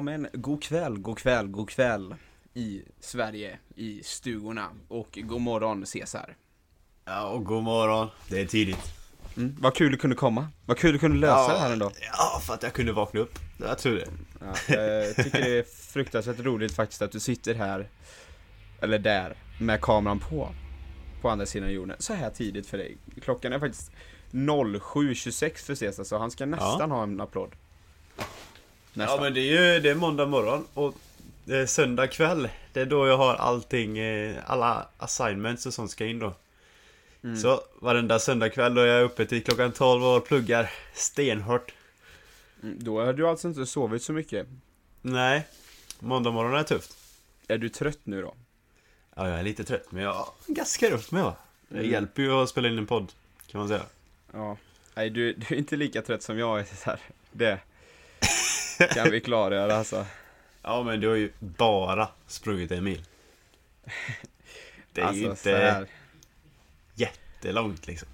Ja men god kväll, god kväll, god kväll i Sverige, i stugorna och god morgon Cesar. Ja, och god morgon. Det är tidigt. Mm, vad kul du kunde komma, vad kul du kunde lösa ja, det här ändå. Ja, för att jag kunde vakna upp. Jag tror det. Ja, jag tycker det är fruktansvärt roligt faktiskt att du sitter här, eller där, med kameran på. På andra sidan jorden, så här tidigt för dig. Klockan är faktiskt 07.26 för Cesar, så han ska nästan ha en applåd. Nästan. Ja, men det är ju det är måndag morgon och är söndag kväll. Det är då jag har allting, eh, alla assignments och sånt ska in då. Mm. Så varenda söndag kväll då är jag uppe till klockan 12 och pluggar stenhårt. Mm, Då har du alltså inte sovit så mycket. Nej, måndag morgon är tufft. Är du trött nu då? Ja, jag är lite trött men jag gaskar upp mig va. Det Mm. hjälper ju att spela in en podd, kan man säga. Ja. Nej, du, du är inte lika trött som jag är så här. Det kan vi klargöra alltså. Ja, men du har ju bara sprungit en mil. Det är alltså, ju inte jättelångt liksom.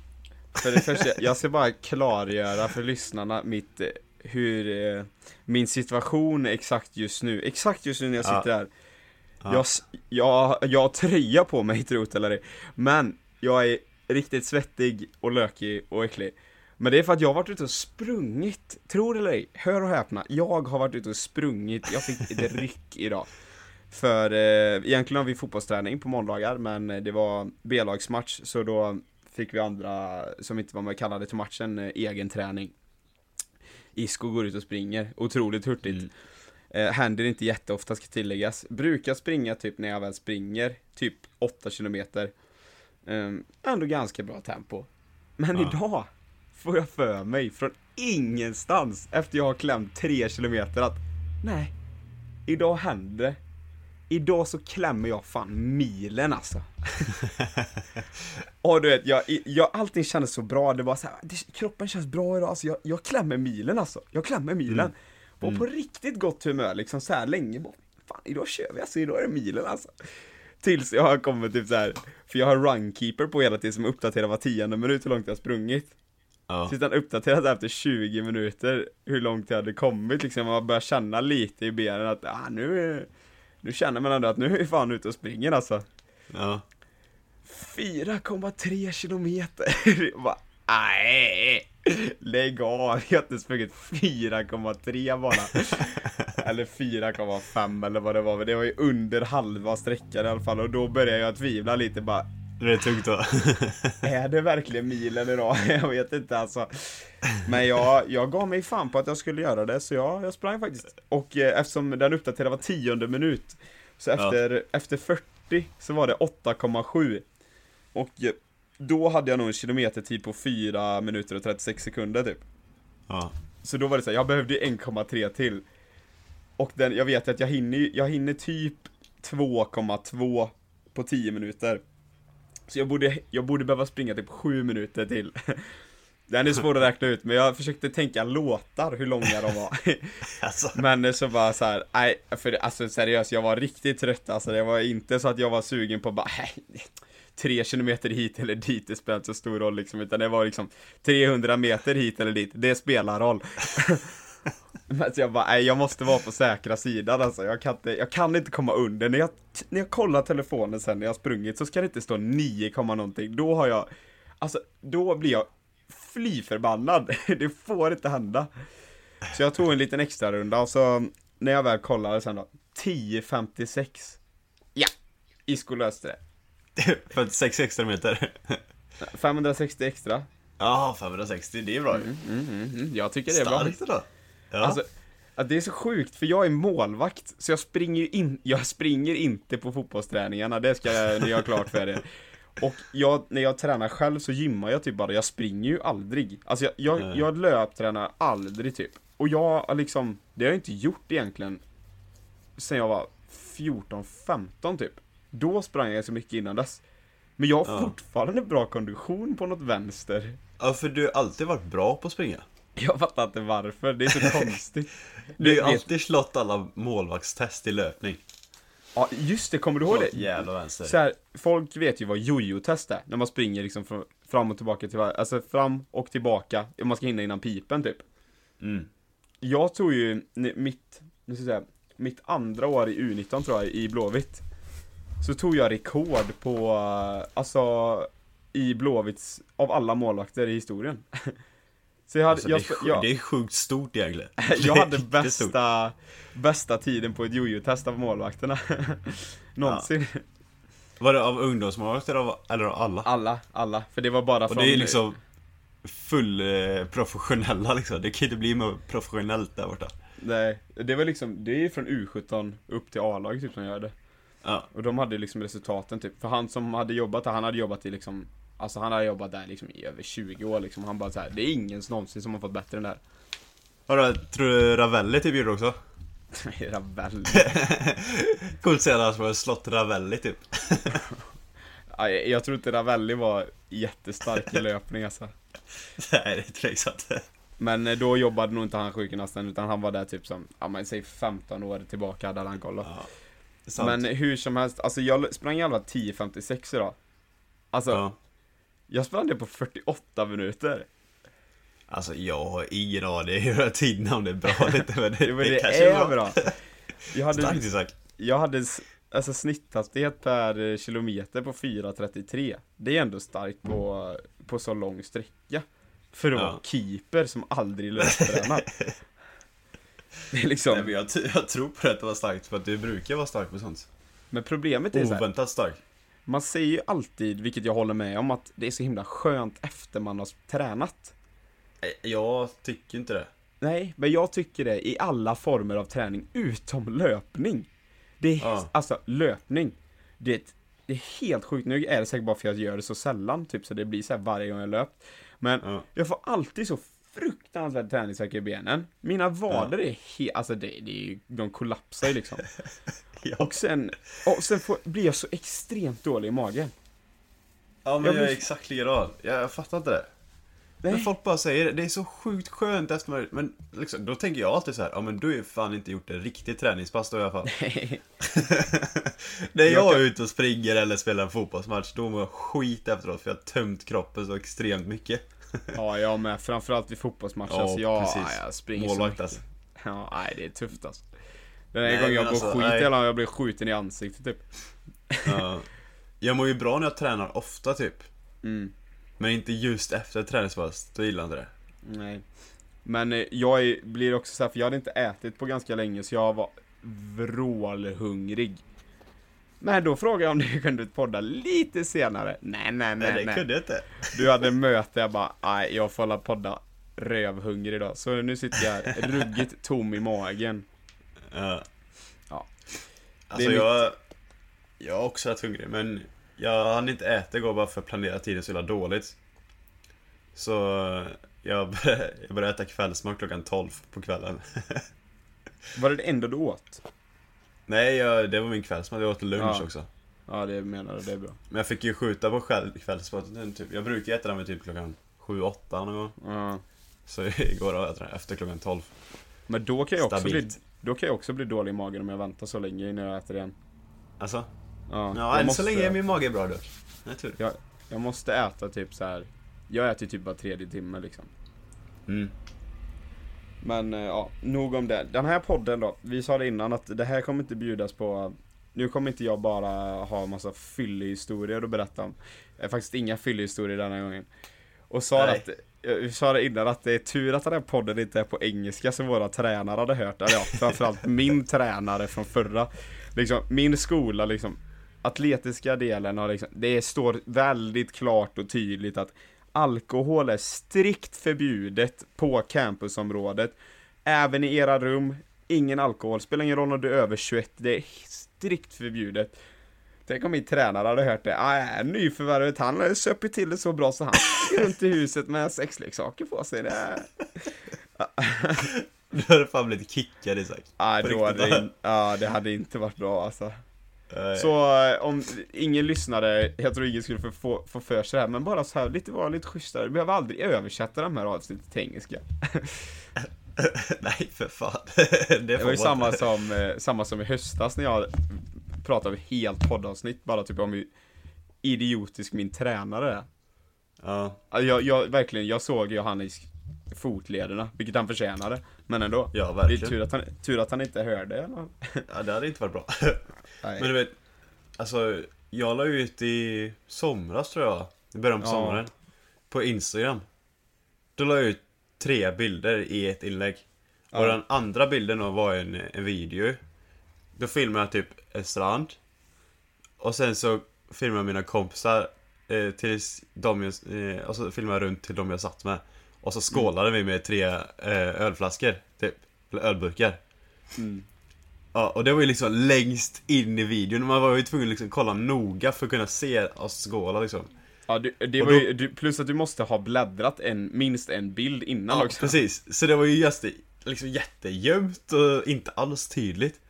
För det första, jag ska bara klargöra för lyssnarna mitt, eh, hur, eh, min situation är exakt just nu. Exakt just nu när jag Ja. sitter här. Ja. Jag, jag, jag har tröja på mig, tro det eller ej. Men jag är riktigt svettig och lökig och äcklig. Men det är för att jag har varit ute och sprungit, tror det eller ej, hör och häpna, jag har varit ute och sprungit, jag fick ett ryck idag. För eh, egentligen har vi fotbollsträning på måndagar, men eh, det var B-lagsmatch, så då fick vi andra som inte var med kallade till matchen eh, egen träning. Isko går ut och springer, otroligt hurtigt. Mm. Eh, händer inte jätteofta ska tilläggas. Brukar springa typ när jag väl springer, typ 8 kilometer. Um, ändå ganska bra tempo. Men Ja. idag får jag för mig från ingenstans efter jag har klämt 3 kilometer att nej, idag händer det. Idag så klämmer jag fan milen alltså. Och du vet, jag, jag, allting kändes så bra, det var så här, det, kroppen känns bra idag, alltså jag, jag klämmer milen alltså. Jag klämmer milen. Mm. Var Mm. på riktigt gott humör liksom så här länge. Bara, Fan, idag kör vi alltså, idag är det milen alltså. Tills jag har kommit typ så här, för jag har runkeeper på hela tiden som uppdaterar var tionde minut hur långt jag har sprungit. Ja. Tills den uppdaterade efter 20 minuter hur långt jag hade kommit liksom. Man börjar känna lite i benen att, ah, nu, nu känner man ändå att nu är vi fan ute och springer alltså. ja. 4,3 kilometer. Bara, Nej! Lägg av, jag har inte sprungit 4,3 bara. eller 4,5 eller vad det var, men det var ju under halva sträckan i alla fall och då började jag tvivla lite bara, Det är tungt då. är det verkligen milen idag? Jag vet inte alltså. Men jag, jag gav mig fan på att jag skulle göra det, så jag, jag sprang faktiskt. Och eh, eftersom den uppdaterade var tionde minut, så Ja. efter, efter 40 så var det 8,7. Och eh, då hade jag nog en kilometertid på 4 minuter och 36 sekunder typ. ja. Så då var det så här, jag behövde 1,3 till. Och den, jag vet att jag hinner, jag hinner typ 2,2 på 10 minuter. Så jag borde, jag borde behöva springa typ 7 minuter till. Den är svår att räkna ut, men jag försökte tänka låtar, hur långa de var. Alltså. Men så bara så här, nej, för alltså seriöst, jag var riktigt trött alltså. Det var inte så att jag var sugen på bara, nej, tre kilometer hit eller dit, det spelar inte så stor roll liksom, utan det var liksom 300 meter hit eller dit, det spelar roll. Men så jag bara, nej, jag måste vara på säkra sidan alltså. Jag kan inte, jag kan inte komma under. När jag, när jag kollar telefonen sen när jag sprungit så ska det inte stå 9, komma någonting. Då har jag, alltså, då blir jag fly förbannad. Det får inte hända. Så jag tog en liten extra runda och så när jag väl kollade sen då, 10.56. Ja, Isko löste det. 46 extra meter. 560 extra. Ja, 560, det är bra ju. Mm, mm, mm. Jag tycker det är bra. Starkt då. Ja. Alltså, det är så sjukt, för jag är målvakt, så jag springer in, jag springer inte på fotbollsträningarna, det ska jag, ni ha klart för er. Och jag, när jag tränar själv så gymmar jag typ bara, jag springer ju aldrig. Alltså jag, jag, jag löptränar aldrig typ. Och jag har liksom, det har jag inte gjort egentligen sen jag var 14-15 typ. Då sprang jag så mycket innan dess. Men jag har Ja. fortfarande bra kondition på något vänster. ja, för du har alltid varit bra på att springa. Jag fattar inte varför, det är så konstigt. Du har vet- alltid slått alla målvaktstest i löpning. Ja, just det, kommer du ihåg det? Jävla vänster. Så här, folk vet ju vad jojo-test är, när man springer liksom fr- fram och tillbaka till alltså fram och tillbaka, om man ska hinna innan pipen typ. Mm. Jag tog ju mitt, nu ska jag säga, mitt andra år i U19 tror jag, i Blåvitt. Så tog jag rekord på, alltså, i Blåvitts, av alla målvakter i historien. Så jag hade, Alltså, jag, det, är, jag, det är sjukt stort egentligen. jag hade bästa, bästa tiden på ett jojo-test av målvakterna. Någonsin. Var det av ungdomsmålvakter av- eller av alla? Alla, alla. För det var bara Och från... det är liksom full eh, professionella liksom. Det kan inte bli mer professionellt där borta. Nej, det var liksom, det är från U17 upp till A-laget typ som gör det. Ja. Och de hade liksom resultaten typ, för han som hade jobbat där, han hade jobbat i liksom Alltså han hade jobbat där liksom i över 20 år liksom, han bara så här, det är ingen någonsin som har fått bättre än det här. Vadå, tror du Ravelli typ gjorde också? Ravelli. Coolt att säga att han har slått Ravelli typ. Nej, Jag tror inte Ravelli var jättestark i löpning alltså. Nej, det tror jag inte. Men eh, då jobbade nog inte han sjukgymnasten, utan han var där typ som, ja men säg 15 år tillbaka hade han koll då. Ja. Men hur som helst, alltså jag sprang i alla fall 10.56 idag. Alltså, ja. Jag sprang det på 48 minuter. Alltså jag har ingen aning hur tiden om det är bra eller inte men det, men det, kanske är bra. Jag hade, Starkt Isak. jag hade alltså, snitthastighet per eh, kilometer på 4.33. Det är ändå starkt på, på så lång sträcka. För att Ja. vara keeper som aldrig löptränar. Det är liksom, Nej, men jag, jag tror på det att det var starkt för att du brukar vara stark på sånt. men problemet är så här, Oväntat stark. Man säger ju alltid, vilket jag håller med om, att det är så himla skönt efter man har tränat. Nej, Jag tycker inte det. Nej, men jag tycker det i alla former av träning, utom löpning. Det är, Ja. alltså löpning. Det är, det är helt sjukt, nu är det säkert bara för att jag gör det så sällan, typ så det blir så här varje gång jag löpt. Men Ja. jag får alltid så fruktansvärt träningsvärk i benen. Mina vader är helt, alltså det, det är ju, de kollapsar ju liksom. Ja, Och sen, och sen får, blir jag så extremt dålig i magen. ja men jag jag är exakt likadan. Jag, jag fattar inte det. Nej. Men folk bara säger det, är så sjukt skönt efter man, men liksom, då tänker jag alltid så här, ja men du har ju fan inte gjort en riktig träningspass då i alla fall. När jag är ute och springer eller spelar en fotbollsmatch, då mår jag skit efteråt för jag har tömt kroppen så extremt mycket. Ja, jag med. Framförallt vid fotbollsmatcher. Ja, alltså, jag, precis. jag springer Målvakt så alltså. Ja, nej det är tufft alltså. Den här Nej, gången jag men går alltså, skit nej. eller jag blir skjuten i ansiktet typ. Ja. Jag mår ju bra när jag tränar ofta typ. Mm, Men inte just efter ett träningspass, då gillar jag inte det. nej. Men eh, jag är, blir också så här, för jag hade inte ätit på ganska länge så jag var vrålhungrig. Men då frågade jag om du kunde podda lite senare. Nej, nej, nej, Nej, det nej. kunde jag inte. Du hade möte, jag bara, nej, jag får hålla podda rövhungrig idag. Så nu sitter jag ruggigt tom i magen. Ja. Ja. Alltså Det är jag... Jag har också varit hungrig, men jag hann inte äta igår bara för att planera tiden så jävla dåligt. Så jag började, jag började äta kvällsmat klockan 12 på kvällen. Var det det enda du åt? Nej, jag, det var min kvällsmat. Jag åt lunch Ja. också. Ja, det menar du, det är bra. Men jag fick ju skjuta på kväll, kvällsmaten typ. Jag brukar äta den med typ klockan 7-8 någon gång. Ja. Så igår åt jag den efter klockan 12. Men då kan jag också bli, Stabilt. då kan jag också bli dålig i magen om jag väntar så länge innan jag äter igen. Alltså? Ja, Ja, än måste, så länge är min mage bra dock. Jag jag, jag måste äta typ så här. Jag äter typ bara tredje timme liksom. Mm. Men eh, ja, nog om det. Den här podden då, vi sa det innan att det här kommer inte bjudas på Nu kommer inte jag bara ha massa fyllehistorier att berätta om. Är faktiskt inga fyllehistorier denna gången. Och sa Nej. att, eh, vi sa det innan att det är tur att den här podden inte är på engelska som våra tränare hade hört. Eller ja, framförallt min tränare från förra. Liksom, min skola liksom, atletiska delen har liksom, det står väldigt klart och tydligt att alkohol är strikt förbjudet på campusområdet. Även i era rum, ingen alkohol. Spelar ingen roll om du är över 21, det är strikt förbjudet. Tänk om min tränare hade hört det. Ah, nyförvärvet, han söpit till det så bra så han går runt i huset med sexleksaker på sig. Det är... Du hade fan blivit kickad Isak. ah, då hade in... ah, det hade inte varit bra alltså. Så eh, om ingen lyssnare, jag tror ingen skulle få, få, för sig det här, men bara så här lite vara lite schysstare. Vi behöver aldrig översätta de här avsnitten till engelska. Nej för fan. Det får var ju samma som, eh, samma som i höstas när jag pratade helt poddavsnitt, bara typ om hur idiotisk min tränare är. Ja. Jag, jag, verkligen, jag såg Johannes fotlederna, vilket han förtjänade. Men ändå. Ja, Det är verkligen. tur att han, tur att han inte hörde. Ja, det hade inte varit bra. Nej. Men du vet, alltså jag la ut i somras tror jag, i början på Ja. sommaren, på Instagram. Då la jag ut tre bilder i ett inlägg. Ja. Och den andra bilden då var en, en video. Då filmade jag typ en strand. Och sen så filmade jag mina kompisar eh, tills de jag, eh, och så filmade jag runt till de jag satt med. Och så skålade vi med tre eh, ölflaskor, typ. Eller ölburkar. Mm. Ja, och det var ju liksom längst in i videon. Man var ju tvungen att liksom kolla noga för att kunna se oss skåla liksom. Ja, du, det Och var då- ju, du, plus att du måste ha bläddrat en, minst en bild innan Ja, också. precis. Så det var ju just, liksom jättegömt och inte alls tydligt.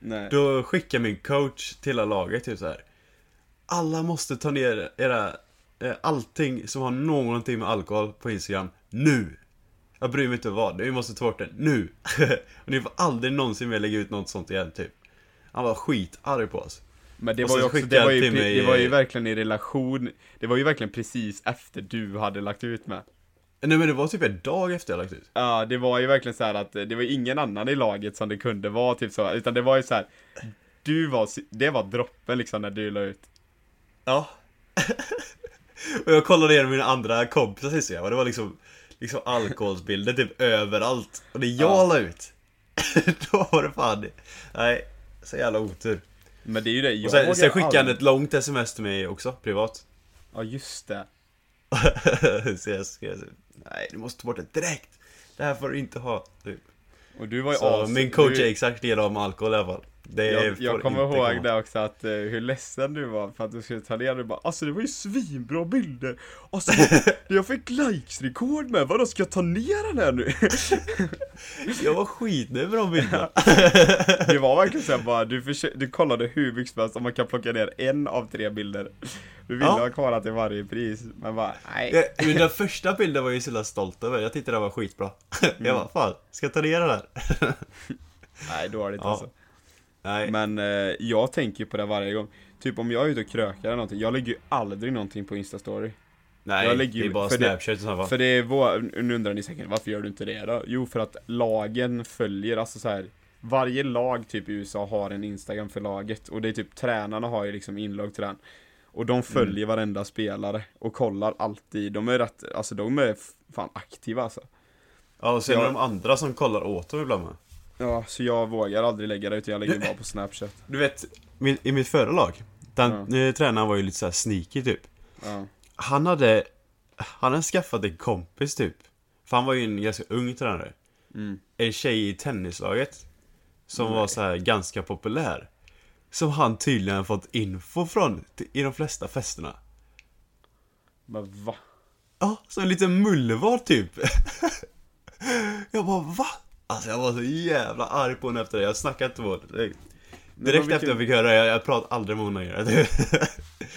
Nej. Då skickade min coach till hela laget typ så här. Alla måste ta ner era, allting som har någonting med alkohol på Instagram, nu! Jag bryr mig inte vad, vi måste ta bort det, nu! och ni får aldrig någonsin mer lägga ut något sånt igen, typ. Han var skitarg på oss. Men det var ju så också, det var ju, mig, det var ju eh, verkligen i relation, det var ju verkligen precis efter du hade lagt ut med. Nej men det var typ en dag efter jag lagt ut. Ja, det var ju verkligen så här att eh, det var ingen annan i laget som det kunde vara typ så, utan det var ju så här. Du var, det var droppen liksom när du la ut. Ja. och jag kollade igenom mina andra kompisar sist och det var liksom, liksom alkoholsbilder typ överallt. Och det jag Ja. la ut, då var det fan, nej, så jävla otur. Men det är ju det, jag Och sen, sen skickade han ett långt sms till mig också, privat. Ja, just det. så jag skrev nej du måste ta bort det direkt. Det här får du inte ha. Typ. Och du var ju Så as- min coach du, är exakt likadan med alkohol i alla fall. Jag, jag kommer ihåg det också att eh, hur ledsen du var för att du skulle ta ner det bara Alltså det var ju svinbra bilder Alltså jag fick likes-rekord med, vadå ska jag ta ner den här nu? Jag var skitnöjd med de bilderna. Det var verkligen såhär bara, du, du kollade hur mycket som helst om man kan plocka ner en av tre bilder Du ville Ja. ha kvar det till varje pris, men bara nej Ja, Men den första bilden var jag ju så jävla stolt över, jag tyckte den var skitbra. Mm. Jag bara, fan, ska jag ta ner den här? Nej dåligt Ja. alltså Nej, Men eh, jag tänker på det varje gång Typ om jag är ute och krökar eller någonting, jag lägger ju aldrig någonting på instastory nej jag lägger ju- det är bara för det- snapchat och sånt va? För det är vår, nu undrar ni säkert, varför gör du inte det då? Jo, för att lagen följer, alltså så här. Varje lag typ i USA har en Instagram för laget och det är typ tränarna har ju liksom inlogg till den. Och de följer varenda spelare och kollar alltid, de är rätt, alltså de är fan aktiva alltså. Ja, och sen jag- är de andra som kollar åt dem ibland med. Ja, så jag vågar aldrig lägga det utan jag lägger bara på snapchat. Du vet, min, i mitt förra lag, den eh, tränaren var ju lite såhär sneaky typ. Ja. Han hade, han hade skaffat en kompis typ. För han var ju en ganska ung tränare. Mm. En tjej i tennislaget. Som Nej. var så här ganska populär. Som han tydligen fått info från i de flesta festerna. Men va? Ja, så en liten mullvad typ. jag bara va? Alltså jag var så jävla arg på henne efter det. Jag snackade inte henne. Direkt vilken- efter jag fick höra det, jag, jag pratar aldrig med henne längre.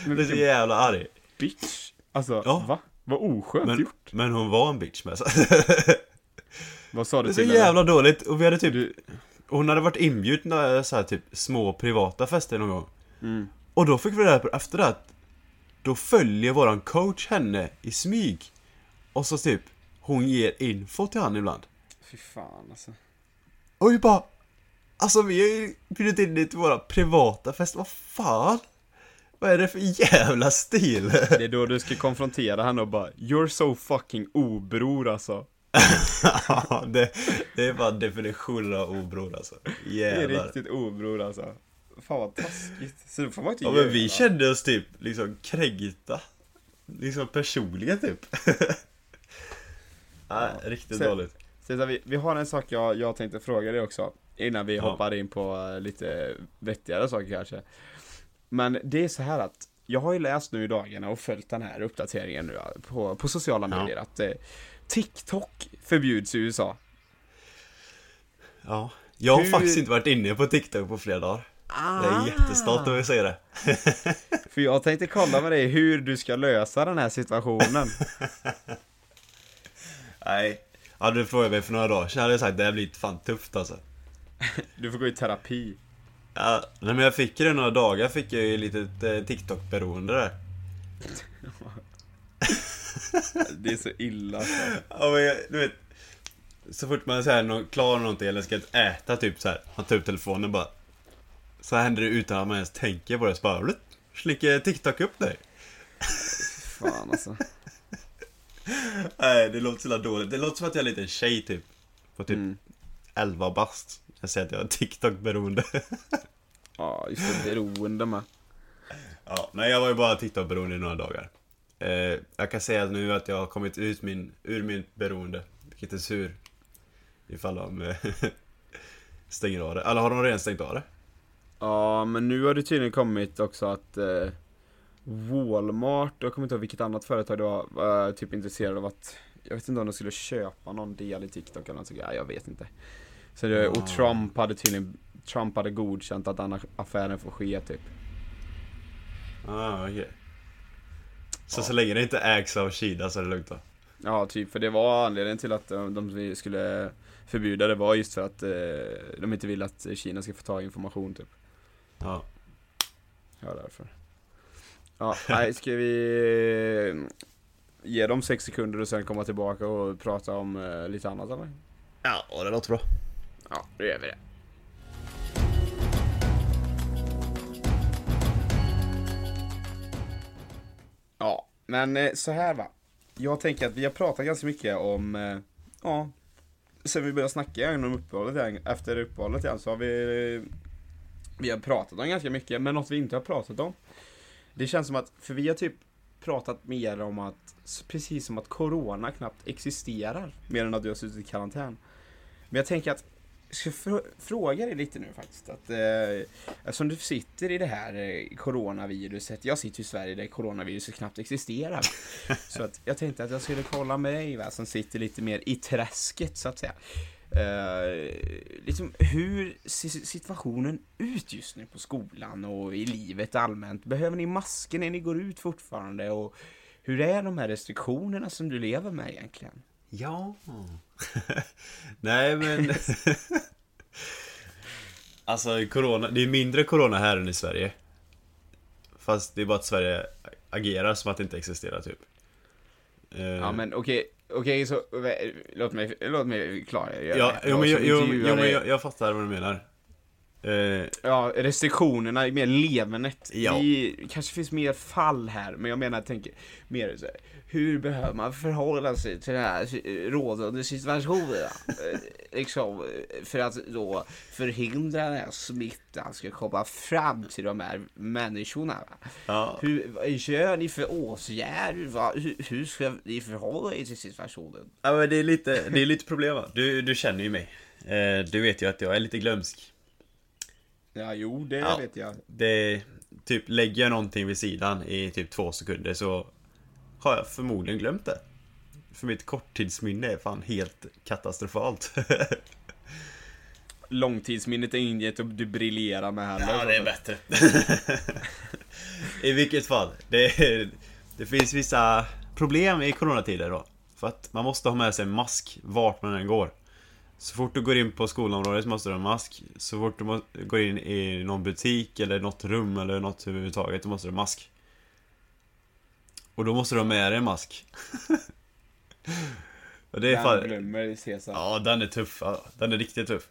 Jag är så jävla arg. Bitch? Alltså, Ja. va? Vad oskönt Men, gjort. men hon var en bitch med. Så. Vad sa Det du är så till henne? jävla dåligt. Och vi hade typ, Du, hon hade varit inbjuden så här, typ små privata fester någon gång. mm. Och då fick vi reda på efter det att då följer våran coach henne i smyg. Och så typ, hon ger info till han ibland. Fy fan alltså. Och vi bara, alltså vi har ju bjudit in dig till våra privata fester, vad fan? Vad är det för jävla stil? Det är då du ska konfrontera henne och bara You're so fucking obror alltså Ja, det, det är bara definitionen av obror alltså. Det är Jävlar. riktigt obror alltså Fan vad taskigt Så det får man inte Ja göra men vi kände oss typ liksom kränkta. Liksom personligen typ. Nej, riktigt Sen- dåligt. Cesar, vi, vi har en sak jag, jag tänkte fråga dig också Innan vi Ja. hoppar in på eh, lite vettigare saker kanske Men det är så här att Jag har ju läst nu i dagarna och följt den här uppdateringen nu ja, på, på sociala Ja. medier att eh, TikTok förbjuds i USA Ja. Jag har Hur- faktiskt inte varit inne på TikTok på flera dagar. Jag Ah. är jättestolt över att säga det. För jag tänkte kolla med dig hur du ska lösa den här situationen Nej. Hade du frågat mig för några dagar sedan hade jag sagt det här blir fan tufft alltså. Du får gå i terapi Ja, nej, men jag fick ju det några dagar fick jag ju lite eh, TikTok-beroende där. Det är så illa så. Ja men jag, du vet, Så fort man är klarar någonting eller ska äta typ så här, man tar upp telefonen bara. Så händer det utan att man ens tänker på det, så bara slicker TikTok upp dig. Fan alltså. Nej, det låter så dåligt. Det låter som att jag är en liten tjej typ. På typ Mm. 11 bast. Jag säger att jag är TikTok-beroende. Ja, just det, beroende med. ja, nej jag var ju bara TikTok-beroende i några dagar. Eh, jag kan säga nu att jag har kommit ut min, ur min beroende. Vilket är sur. Ifall de eh, stänger av det. Eller har de redan stängt av det? Ja, men nu har det tydligen kommit också att eh, Walmart, jag kommer inte ihåg vilket annat företag det var, var typ intresserade av att Jag vet inte om de skulle köpa någon del i TikTok eller något sånt, ja, jag vet inte så det, Och Ah. Trump hade tydligen Trump hade godkänt att den affären får ske typ Ah, okej. Så Ja. så länge det inte ägs av Kina så är det lugnt då? Ja, typ, för det var anledningen till att eh, de skulle förbjuda det var just för att eh, de inte vill att Kina ska få ta information typ Ja. Ja, därför. Ja, nej, ska vi eh, ge dem sex sekunder och sen komma tillbaka och prata om eh, lite annat eller? Ja, det låter bra. Ja, då gör vi det. Ja, men eh, så här va. Jag tänker att vi har pratat ganska mycket om, ja, sen vi började snacka igen om uppehållet igen, efter uppehållet igen så har vi, vi har pratat om ganska mycket, men något vi inte har pratat om. Det känns som att, för vi har typ pratat mer om att, precis som att Corona knappt existerar, mer än att du har suttit i karantän. Men jag tänker att jag ska fr- fråga dig lite nu faktiskt. Att, eh, eftersom du sitter i det här eh, coronaviruset. Jag sitter i Sverige där coronaviruset knappt existerar. Så att jag tänkte att jag skulle kolla med dig va, som sitter lite mer i träsket så att säga. Eh, liksom, hur ser situationen ut just nu på skolan och i livet allmänt? Behöver ni masker när ni går ut fortfarande? Och hur är de här restriktionerna som du lever med egentligen? Ja. Nej men... alltså corona, det är mindre corona här än i Sverige. Fast det är bara att Sverige agerar som att det inte existerar typ. Eh, Ja men okej, okej så vä- låt mig, låt mig klargöra Ja, det. jo, men, Jag jag, jo, men jag, jag fattar vad du menar. Eh, Ja, restriktionerna, mer levernet. Ja. Det kanske finns mer fall här, men jag menar, tänker mer så här, hur behöver man förhålla sig till den här rådande situationen? Eh, liksom, för att då förhindra den här smittan ska komma fram till de här människorna. ja. Hur, vad gör ni för åtgärder? Hur, hur ska ni förhålla er till situationen? ja men det är lite, det är lite problem va? Du, du känner ju mig. Eh, du vet ju att jag är lite glömsk. Ja, jo, det Ja. vet jag. Det, typ lägger jag någonting vid sidan i typ två sekunder så har jag förmodligen glömt det. För mitt korttidsminne är fan helt katastrofalt. Långtidsminnet är inget du briljerar med heller. bättre. I vilket fall, det, det finns vissa problem i coronatider då. För att man måste ha med sig en mask vart man än går. Så fort du går in på skolområdet så måste du ha mask. Så fort du går in i någon butik eller något rum eller något överhuvudtaget, då måste du ha mask. Och då måste du ha med dig en mask. Och det är Den fan... glömmer Cesar. Ja, den är tuff. Ja, den är riktigt tuff.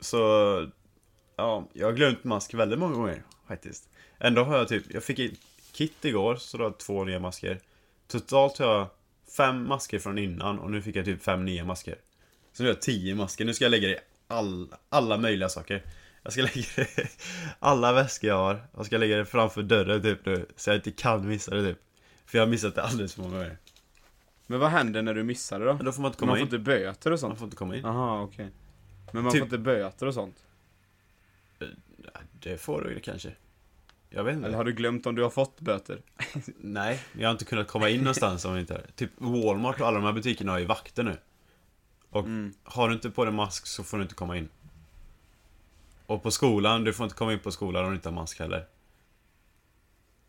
Så, ja, jag har glömt mask väldigt många gånger faktiskt. Ändå har jag typ, jag fick ett kit igår, så då har jag två nya masker. Totalt har jag fem masker från innan och nu fick jag typ fem nya masker. Så nu har jag tio masker, nu ska jag lägga det i all, alla möjliga saker. Jag ska lägga det i alla väskor jag har. Jag ska lägga det framför dörren typ nu, så jag inte kan missa det typ. För jag har missat det alldeles för många gånger. Men vad händer när du missar det då? Men då får man inte man komma får in. inte böter och Man sånt? får inte komma in. Aha, okej. Men man Typ- får inte böter och sånt? Ja, Det får du kanske. Jag vet inte. Eller har du glömt om du har fått böter? Nej, jag har inte kunnat komma in någonstans om inte Typ Walmart och alla de här butikerna har ju vakter nu. Och Mm. har du inte på dig mask så får du inte komma in. Och på skolan, du får inte komma in på skolan om du inte har mask heller.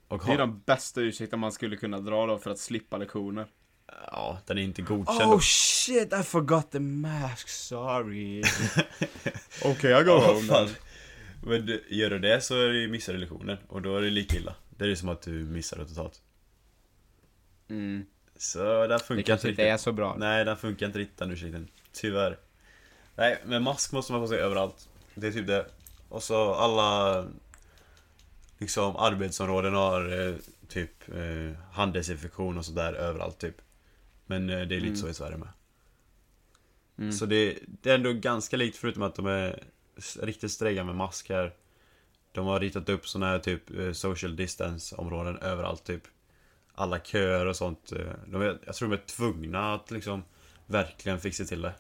Och Det är ha, de bästa ursäkterna man skulle kunna dra då för att slippa lektioner. ja, den är inte godkänd. Oh då. shit, I forgot the mask, sorry. Okej, jag går home fan. Men du, gör du det så är det missar du lektionen och då är det lika illa. Det är som att du missar det totalt. Mm. Så där funkar Det inte kanske inte riktigt. är så bra. Nej, den funkar inte riktigt den ursäkten. Tyvärr. Nej, men mask måste man få se överallt. Det är typ det. Och så alla liksom arbetsområden har eh, typ eh, handdesinfektion och sådär överallt typ. Men eh, det är lite Mm. så i Sverige med. Mm. Så det, det är ändå ganska likt förutom att de är riktigt stränga med mask här. De har ritat upp såna här typ social distance områden överallt typ. Alla köer och sånt. eh, De är, jag tror de är tvungna att liksom verkligen fixa till det.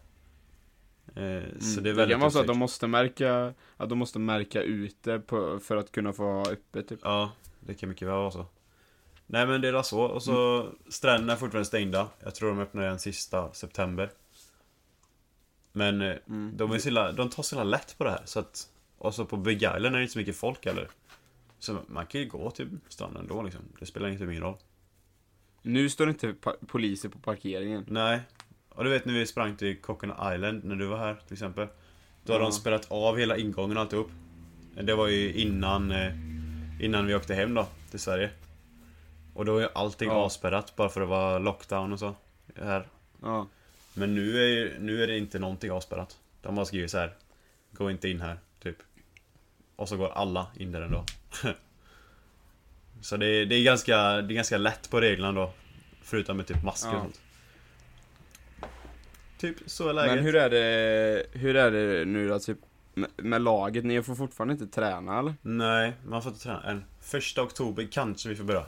Eh, Så Mm. det är väldigt kan vara så att de måste märka, att de måste märka ut det på, för att kunna få ha öppet typ. Ja, det kan mycket väl vara så. Nej men det är så. Och så stränderna är fortfarande stängda. Jag tror de öppnar igen sista september. Men eh, Mm. de, är så illa, de tar så illa lätt på det här. Så att, och så på Big Island är det inte så mycket folk heller. Så man kan ju gå till stranden ändå liksom. Det spelar inte min roll. Nu står det inte poliser på parkeringen. Nej. Och du vet när vi sprang till Coconut Island när du var här till exempel. Då har Ja. de spelat av hela ingången och alltihop. Det var ju innan, eh, innan vi åkte hem då, till Sverige. Och då är allting Ja. avspärrat bara för att det var lockdown och så. Här. Ja. Men nu är, nu är det inte någonting avspärrat. De har skrivit så här. Gå inte in här, typ. Och så går alla in där ändå. så det är, det är ganska, det är ganska lätt på reglerna då. Förutom med typ masker Ja. och sånt. Typ, så är läget. Men hur är det, hur är det nu då, typ med, med laget? Ni får fortfarande inte träna eller? Nej, man får inte träna än. Första oktober kanske vi får börja.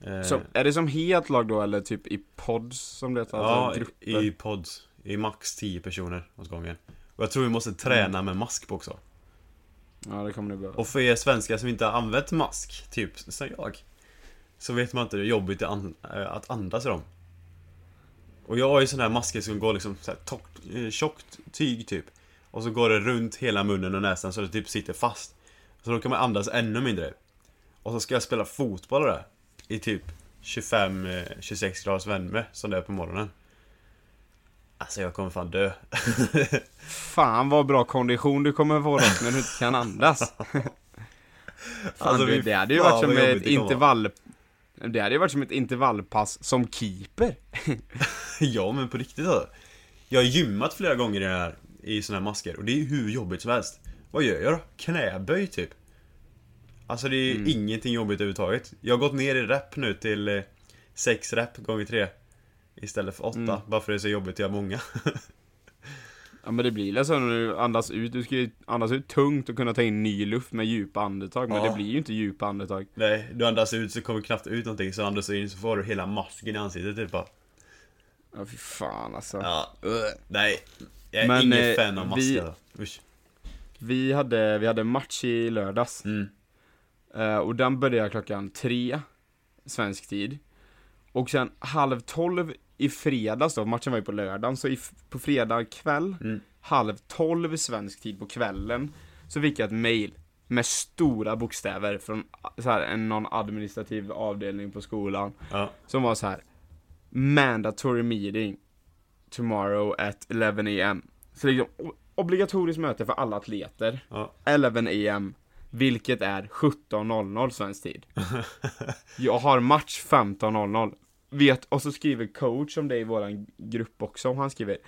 Eh, Så, är det som helt lag då eller typ i pods som det heter? ja, Alltså i pods. I max 10 personer åt gången. Och jag tror vi måste träna med mask på också. Ja det kommer det behöva. Och för er svenskar som inte har använt mask, typ som jag. Så vet man inte hur jobbigt det är an- eh, att andas i dem. Och jag har ju sådana här masker som går liksom så här torrt, eh, tjockt tyg typ. Och så går det runt hela munnen och näsan så det typ sitter fast. Så då kan man andas ännu mindre. Och så ska jag spela fotboll där. I typ 25-26 eh, graders värme som det är på morgonen. Alltså jag kommer fan dö. Fan vad bra kondition du kommer få dock när du inte kan andas. Fan, Alltså, du, det hade ju varit som ett intervall... Det hade ju varit som ett intervallpass som keeper. ja men på riktigt alltså. Jag har gymmat flera gånger i det här I såna här masker och det är hur jobbigt som helst Vad gör jag då? Knäböj typ Alltså det är Mm. ingenting jobbigt överhuvudtaget Jag har gått ner i rep nu till 6 rep gånger 3 Istället för 8 Mm. Bara för det är så jobbigt att göra många Ja men det blir väl så när du andas ut, du ska ju andas ut tungt och kunna ta in ny luft med djupa andetag, men Ja. det blir ju inte djupa andetag. Nej, du andas ut så kommer knappt ut någonting Så andas du in så får du hela masken i ansiktet typ bara Ja fy fan alltså. Ja, nej Jag är Men, ingen eh, fan av vi- masker alltså. Usch. Vi hade, vi hade match i lördags, Mm. eh, och den började klockan tre, svensk tid. Och sen halv tolv i fredags då, matchen var ju på lördagen, så i, på fredag kväll, Mm. halv tolv svensk tid på kvällen, så fick jag ett mail med stora bokstäver från så här, en, någon administrativ avdelning på skolan. Ja, Som var så här Mandatory meeting Tomorrow at 11 am Så liksom obligatoriskt möte för alla atleter. Ja. 11 am Vilket är 17.00 svensk tid. Jag har match 15.00 Vet, och så skriver coach om det i våran grupp också, och han skriver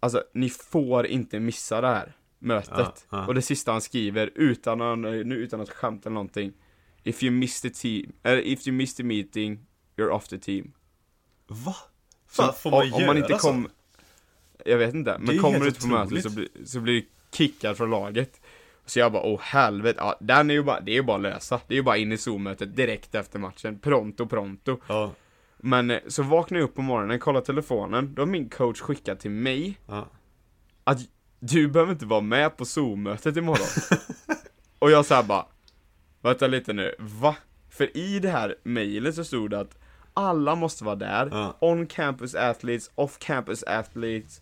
Alltså, ni får inte missa det här mötet. Ja, ja. Och det sista han skriver, utan, att- nu, utan att skämta eller någonting If you miss the team, eller if you miss the meeting, you're off the team Va? så, Fan, får man om, om man göra inte så? kom Jag vet inte, men kommer du inte på mötet så, så blir du kickad från laget Så jag bara, åh helvete, ja, den är ju bara, det är ju bara att lösa Det är ju bara in i Zoom-mötet direkt efter matchen, pronto pronto Ja, Men eh, så vaknar jag upp på morgonen, kollar telefonen, då har min coach skickat till mig ja att du behöver inte vara med på Zoom-mötet imorgon. och jag såhär bara, vänta lite nu, va? För i det här mejlet så stod det att alla måste vara där, Ja. on campus athletes, off campus athletes,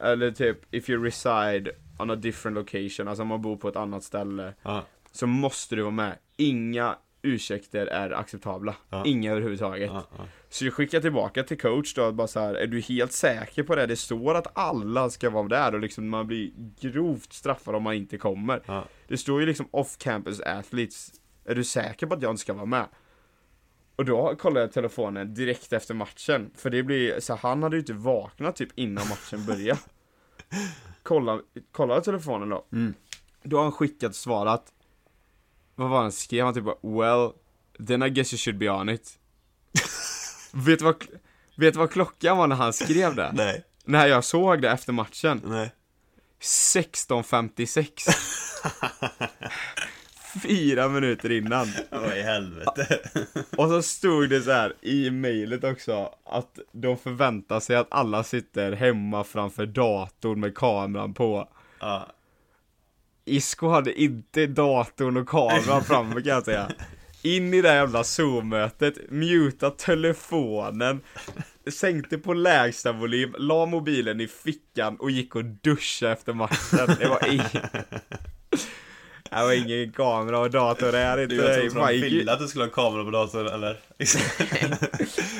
eller typ if you reside on a different location, alltså om man bor på ett annat ställe, Ja, så måste du vara med. Inga ursäkter är acceptabla. Ja. Inga överhuvudtaget. ja, ja. Så jag skickar tillbaka till coach då, bara så här, är du helt säker på det? Det står att alla ska vara där och liksom man blir grovt straffad om man inte kommer. Ja. Det står ju liksom off campus athletes, är du säker på att jag inte ska vara med? Och då kollade jag telefonen direkt efter matchen, för det blir, så han hade ju inte vaknat typ innan matchen började. Kolla, kolla telefonen då. Mm. Då har han skickat svarat. Vad var han skrev? Han typ bara, well, then I guess you should be on it. vet du vad, vet du vad klockan var när han skrev det? Nej. När jag såg det efter matchen. Nej. 16.56. Fyra minuter innan. Vad i helvete. Och så stod det så här i mejlet också att de förväntar sig att alla sitter hemma framför datorn med kameran på. ja. Isco hade inte datorn och kameran framme kan jag säga. In i det jävla zoom-mötet, muta telefonen, sänkte på lägsta volym, la mobilen i fickan och gick och duschade efter matchen. Det var ingen... Det var ingen kamera och dator där inte. Du, trodde var de att du skulle ha en kamera på datorn eller?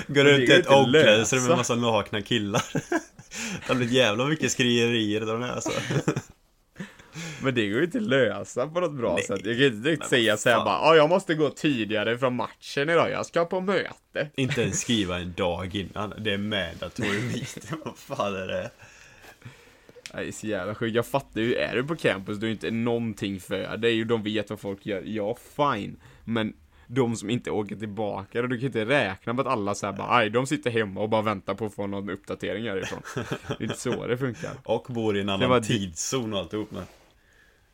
Går runt i ett att omklädningsrum med lösa. massa nakna killar. Det har blivit jävla mycket de här alltså. Men det går ju inte att lösa på något bra Nej. sätt. Jag kan ju inte direkt säga såhär bara, ja jag måste gå tidigare från matchen idag, jag ska på möte. Inte ens skriva en dag innan. Det är mandatory meeting. Vad fan är det? Nej, så jävla sjukt. Jag fattar ju, är du på campus, du är inte någonting för det är ju de vet vad folk gör. Ja, fine. Men de som inte åker tillbaka, och du kan inte räkna med att alla såhär bara, aj, de sitter hemma och bara väntar på att få någon uppdatering härifrån. Det är inte så det funkar. Och bor i en annan tidszon och alltihop med.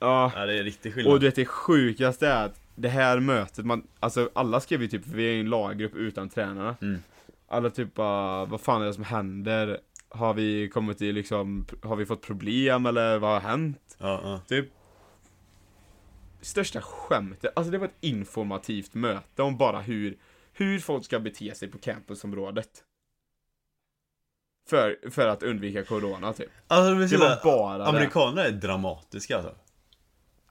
Ja, Ja, det är riktigt skillnad. och du vet det sjukaste är att det här mötet, man, alltså alla skrev ju typ, vi är ju en laggrupp utan tränarna. Mm. Alla typ bara, vad fan är det som händer? Har vi kommit i liksom, har vi fått problem eller vad har hänt? Ja, ja. Typ Största skämtet, alltså det var ett informativt möte om bara hur Hur folk ska bete sig på campusområdet För, för att undvika corona typ Alltså, Det var bara det Amerikaner är dramatiska alltså.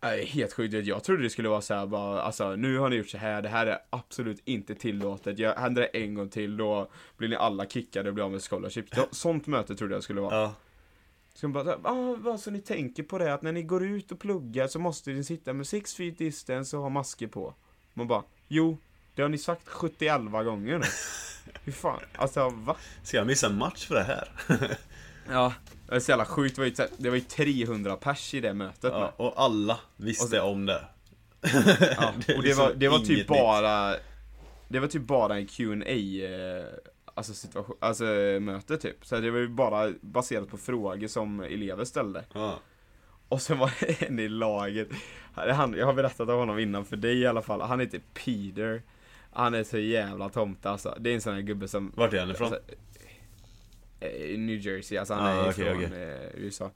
Nej, helt sjukt. Jag trodde det skulle vara så här bara, alltså nu har ni gjort så här, det här är absolut inte tillåtet. Jag, händer det en gång till då blir ni alla kickade och blir av med scholarship. Så- Sånt möte trodde jag skulle vara. Ja. Så de bara, ah, vad så ni tänker på det att när ni går ut och pluggar så måste ni sitta med six feet distance och ha masker på. Man bara, jo, det har ni sagt 71 gånger nu. Hur fan, alltså va? Ska jag missa en match för det här? Ja, det är så jävla sjukt. Det var ju, det var ju 300 pers i det mötet. Ja, och alla visste Och så- om det. Ja, Det och det liksom var, det var typ nytt. bara Det var typ bara en Q&A eh, Alltså situation, alltså möte typ Så det var ju bara baserat på frågor som elever ställde Ja. Och sen var det en i laget han, Jag har berättat om honom innan för dig i alla fall Han heter Peter Han är så jävla tomte alltså Det är en sån här gubbe som Vart är han ifrån? Alltså, New Jersey, alltså han Ah, är okej, från okej. eh, USA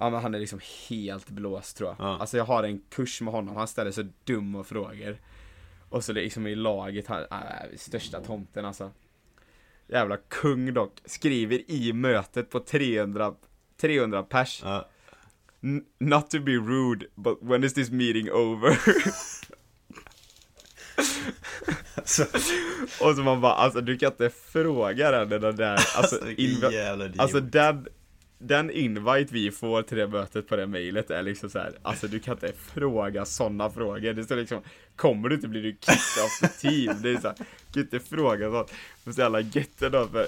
Ja men han är liksom helt blåst tror jag Ja. Alltså jag har en kurs med honom, han ställer så dumma frågor Och så liksom i laget, han är största tomten alltså Jävla kung dock, skriver i mötet på 300 300 pers. "N- Not to be rude, but when is this meeting over? Alltså, och så man bara, alltså du kan inte fråga den den där, alltså, alltså. Alltså den, den invite vi får till det mötet på det mejlet är liksom så här, alltså du kan inte fråga sådana frågor. Det står liksom, kommer du inte blir du kicked off the team. Det är så här, kan inte fråga sånt. Men så jävla gött ändå för,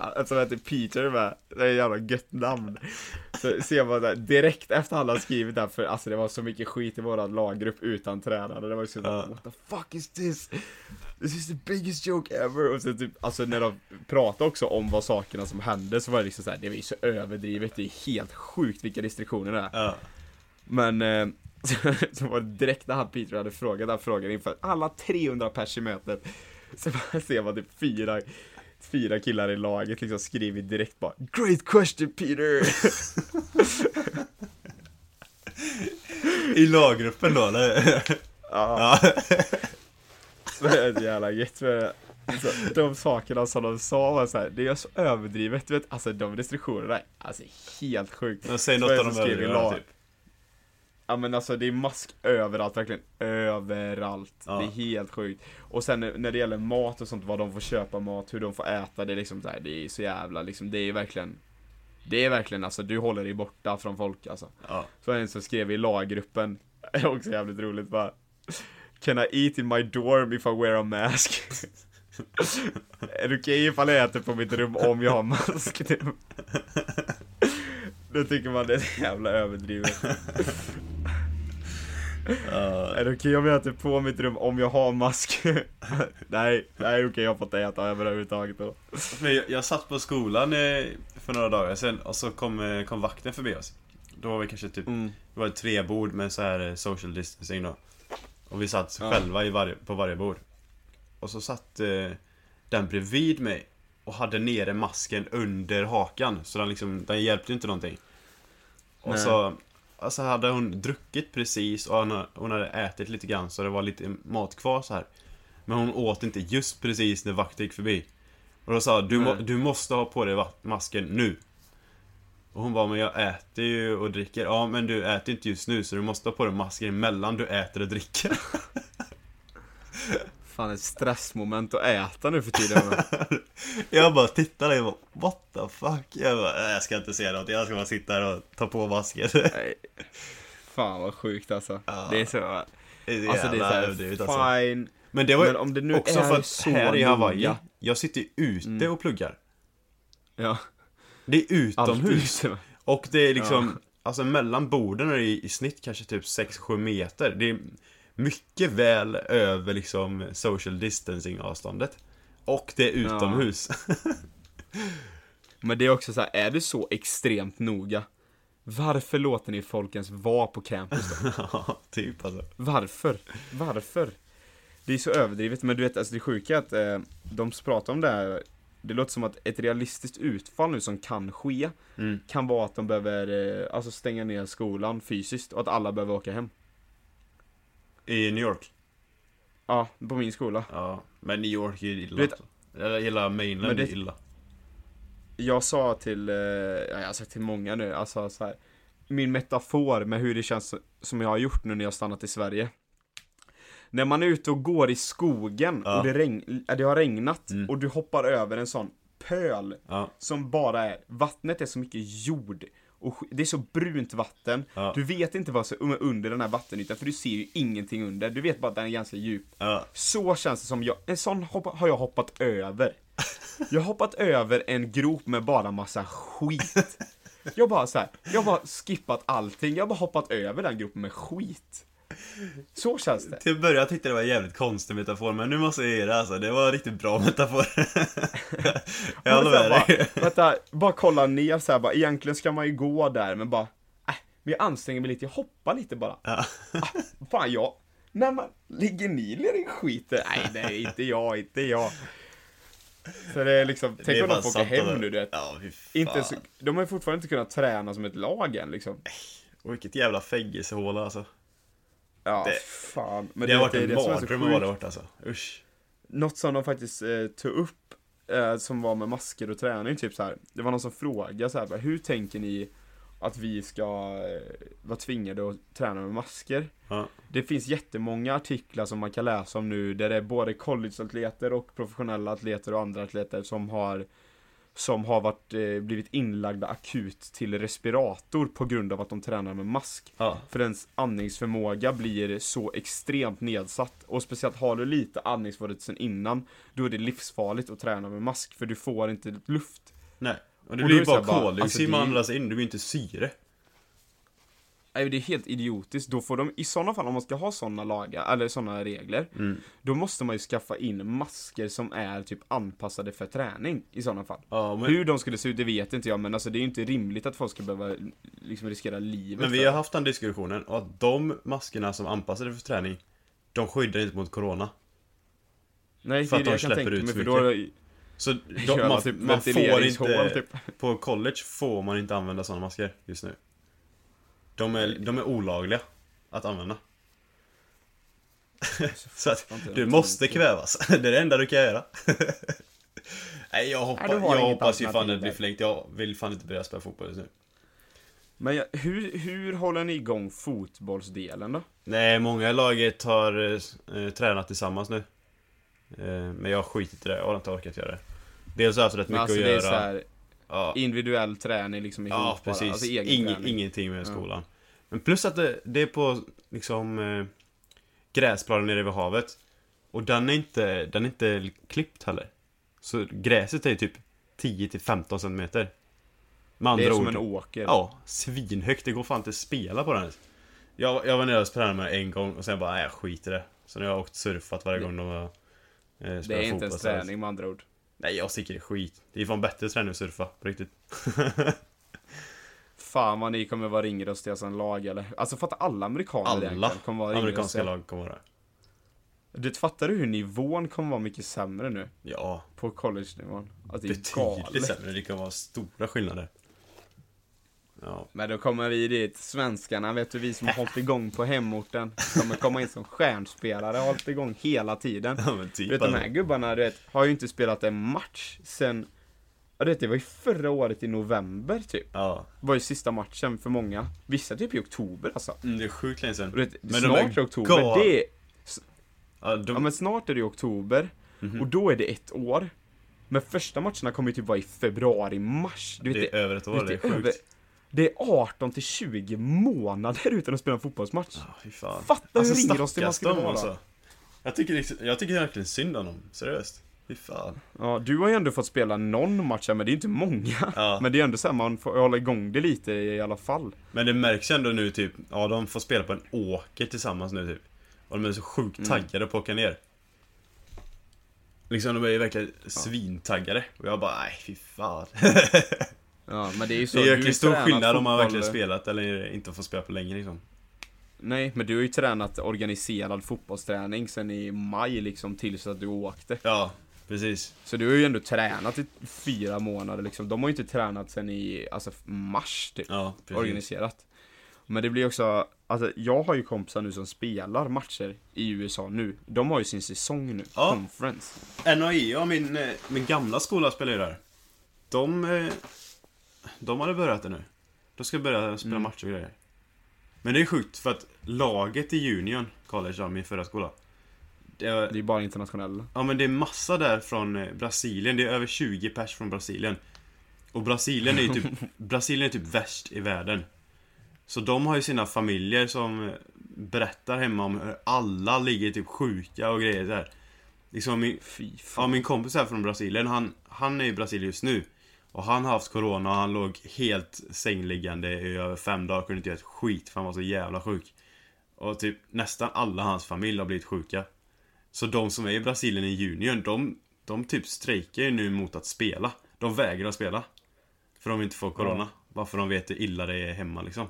alltså heter Peter med, det är ett jävla gött namn. Så ser man där, direkt efter alla har skrivit där, för alltså det var så mycket skit i våran laggrupp utan tränare. Det var ju så Ja. what the fuck is this? This is the biggest joke ever! Och sen typ, alltså när de pratade också om vad sakerna som hände så var det liksom så här, det var ju så överdrivet, det är helt sjukt vilka restriktioner det är. Ja. Men, eh, så, var det direkt när han Peter hade frågat den frågan inför alla 300 pers i mötet Så bara ser man typ fyra, fyra killar i laget liksom skriver direkt bara Great question Peter! I laggruppen då eller? ja, Ja. så det är så jävla gött för alltså, de sakerna som de sa var så här, det är så överdrivet, vet, alltså de restriktionerna, alltså helt sjukt. Men säg något av de lag. typ. Ja men alltså det är mask överallt, verkligen överallt. Ja. Det är helt sjukt. Och sen när det gäller mat och sånt, vad de får köpa mat, hur de får äta, det är liksom så här, det är så jävla liksom, det är verkligen Det är verkligen alltså, du håller dig borta från folk alltså. Ja. Så en som skrev i laggruppen, också jävligt roligt bara Can I eat in my dorm if I wear a mask? Är det okej ifall jag äter på mitt rum om jag har mask? Då tycker man det är så jävla överdrivet. Är det okej om jag äter på mitt rum om jag har mask? nej, nej okej jag har fått äta överhuvudtaget. Men jag, jag satt på skolan eh, för några dagar sedan och så kom, eh, kom vakten förbi oss. Då var vi kanske typ, Mm. det var tre bord med så här eh, social distancing då. Och vi satt själva i varje, på varje bord. Och så satt eh, den bredvid mig och hade nere masken under hakan. Så den liksom, den hjälpte inte någonting. Och Nej. så alltså hade hon druckit precis och hon, hade ätit lite grann så det var lite mat kvar så här. Men hon åt inte just precis när vakten gick förbi. Och då sa du, må, du måste ha på dig masken nu. Och hon bara, men jag äter ju och dricker. Ja, men du äter inte just nu så du måste ha på dig masken mellan du äter och dricker. Fan ett stressmoment att äta nu för tiden. jag bara tittade och bara, what the fuck? Jag bara, "Nej, jag ska inte säga något, jag ska bara sitta här och ta på masken. Nej. Fan vad sjukt alltså. Ja. Det är så, Det är alltså det är såhär, alltså. fine. Men det var Men om det nu också är för att så här i Hawaii, noga. jag sitter ju ute Mm. och pluggar. Ja, Det är utomhus. Och det är liksom, alltså mellan borden är det i, i snitt kanske typ 6-7 meter. Det är mycket väl över liksom social distancing avståndet. Och det är utomhus. Men det är också så här, är det så extremt noga? Varför låter ni folk ens vara på campus då? Ja, typ alltså. Varför? Varför? Det är så överdrivet, men du vet, alltså det sjuka är att eh, de pratar om det här Det låter som att ett realistiskt utfall nu som kan ske Mm. Kan vara att de behöver, eh, alltså stänga ner skolan fysiskt och att alla behöver åka hem I New York. Ja, på min skola Ja, men New York är ju illa. Vet- alltså. Eller hela mainland det- är illa. Jag sa till, eh, ja, jag har sagt till många nu, alltså så här, Min metafor med hur det känns som jag har gjort nu när jag stannat i Sverige När man är ute och går i skogen Ja. och det, regn, äh, det har regnat Mm. och du hoppar över en sån pöl Ja, som bara är, vattnet är så mycket jord och det är så brunt vatten. Ja. Du vet inte vad som är under den här vattenytan för du ser ju ingenting under. Du vet bara att den är ganska djup. ja. Så känns det som jag, en sån hoppa, har jag hoppat över. Jag har hoppat över en grop med bara massa skit. Jag bara så här, jag har bara skippat allting, jag har bara hoppat över den gropen med skit. Så känns det. Till att börja tyckte jag det var en jävligt konstig metafor, men nu måste jag ge det alltså. Det var en riktigt bra metafor. jag håller med dig. bara, vänta, bara kolla ner så här, bara, egentligen ska man ju gå där men bara, äh, jag anstränger mig lite, jag hoppar lite bara. Ja. Ah, fan jag, när man, ligger ni ner i skiten? Nej, nej, inte jag, inte jag. Så det är liksom, tänk om de får åka hem nu du vet. Ja. Inte så, de har ju fortfarande inte kunnat träna som ett lag än liksom. Och vilket jävla fängelsehåla alltså. Ja, Det- fan. Men det har du varit en det det mardröm att vara där borta alltså. Usch. Något som de faktiskt eh, tog upp, eh, som var med masker och träning, typ så här. Det var någon som frågade så här, hur tänker ni att vi ska eh, vara tvingade att träna med masker? Ja. Det finns jättemånga artiklar som man kan läsa om nu, där det är både collegeatleter och professionella atleter och andra atleter som har som har varit, eh, blivit inlagda akut till respirator på grund av att de tränar med mask. Ja. För ens andningsförmåga blir så extremt nedsatt. Och speciellt har du lite andningsförmåga sen innan, då är det livsfarligt att träna med mask, för du får inte luft. Nej. Och det Och blir ju bara koldioxid alltså, man andas in, det blir inte syre. Nej, det är helt idiotiskt. Då får de, i sådana fall, om man ska ha sådana lagar, eller sådana regler, Mm. då måste man ju skaffa in masker som är typ anpassade för träning, i sådana fall. Ja, men, Hur de skulle se ut, det vet inte jag, men alltså det är ju inte rimligt att folk ska behöva liksom riskera livet men vi för har haft den diskussionen och att de maskerna som anpassade för träning, de skyddar inte mot corona. Nej, för det är det de jag kan tänka mig, så för då Så gör de, man typ man får inte, typ. på college får man inte använda sådana masker just nu. De är, de är olagliga att använda. Så att du måste kvävas. Det är det enda du kan göra. Nej, jag, hoppas, Nej, jag hoppas ju fan det blir förlängt. Jag vill fan inte börja spela fotboll just nu. Men jag, hur, hur håller ni igång fotbollsdelen då? Nej, många i laget har eh, tränat tillsammans nu. Eh, men jag har skitit i det. Jag har inte orkat göra det. Dels har jag haft rätt mycket alltså att det är göra. så här, ja. individuell träning liksom ihop Ja, bara. precis. Alltså egen Ing, träning. ingenting med skolan. Men plus att det, det är på liksom eh, gräsplanen nere vid havet. Och den är inte, den är inte klippt heller. Så gräset är typ 10-15 centimeter. Med andra Det är som ord, en åker. Ja, svinhögt. Det går fan inte att spela på den ens. Jag, jag var nere och tränade med en gång och sen bara, nej jag skiter i det. Så nu har jag åkt surfat varje gång de har eh, spelat det är inte fotboll, ens träning med andra ord. Nej, jag tycker det är skit. Det är fan bättre att surfa, på riktigt. Fan vad ni kommer vara ringröstiga som lag eller? Alltså fattar alla amerikaner Alla egentligen kommer vara amerikanska ringröstiga? lag kommer vara Du fattar du hur nivån kommer vara mycket sämre nu? Ja, På college-nivån? Att det är betydligt galet. sämre. Det kan vara stora skillnader. Ja, Men då kommer vi dit, svenskarna, vet du, vi som har hållit igång på hemorten, kommer komma in som stjärnspelare, har hållit igång hela tiden. ja men Du typ vet de här alltså. gubbarna, du vet, har ju inte spelat en match sen, ja du vet det var ju förra året i november typ. Ja, var ju sista matchen för många. Vissa typ i oktober alltså. mm, det är sjukt länge sedan. du vet, Men de snart är är oktober, gal- det är, Ja, de, ja men snart är det ju oktober, Mhm. och då är det ett år. Men första matcherna kommer ju typ vara i februari, mars. Du vet, det är över ett år, vet, det är det är sjukt. över- Det är 18 till 20 månader utan att spela en fotbollsmatch. Ja, fy fan. Fatta hur Alltså, ringrostig man skulle vara. alltså. Jag tycker, liksom- jag tycker verkligen synd om dem, seriöst. Fy fan. Ja, du har ju ändå fått spela någon match här, men det är inte många. Ja. Men det är ändå så här, man får hålla igång det lite i alla fall. Men det märks ändå nu typ, ja de får spela på en åker tillsammans nu typ. Och de är så sjukt Mm. taggade på att åka ner. Liksom de är ju verkligen svintaggade. Och jag bara, nej fy fan. Ja, men det är ju så. det är verkligen stor skillnad om man verkligen spelat eller inte får spela på länge liksom. Nej, men du har ju tränat organiserad fotbollsträning sen i maj liksom tills att du åkte. Ja, precis. Så du har ju ändå tränat i fyra månader liksom. De har ju inte tränat sen i, alltså mars typ. Ja, precis. Organiserat. Men det blir också, alltså jag har ju kompisar nu som spelar matcher i USA nu. De har ju sin säsong nu, Ja. conference. NAI och min, eh, min gamla skola spelar ju där. De, eh, de hade börjat det nu. De ska börja spela Mm. matcher och grejer. Men det är sjukt för att laget i Union College, av min förra skola. Det är, Det är bara internationella. ja men det är massa där från eh, Brasilien. Det är över 20 pers från Brasilien. Och Brasilien är typ, Brasilien är typ värst i världen. Så de har ju sina familjer som eh, berättar hemma om hur alla ligger typ sjuka och grejer där. Liksom min, Ja, min kompis här från Brasilien, han, han är i Brasilien just nu. Och han har haft corona och han låg helt sängliggande i över fem dagar, kunde inte göra ett skit för han var så jävla sjuk. Och typ nästan alla hans familj har blivit sjuka. Så de som är i Brasilien i junior, de, de typ strejkar ju nu mot att spela. De vägrar att spela. För de inte får corona. Varför de vet hur illa det är hemma liksom.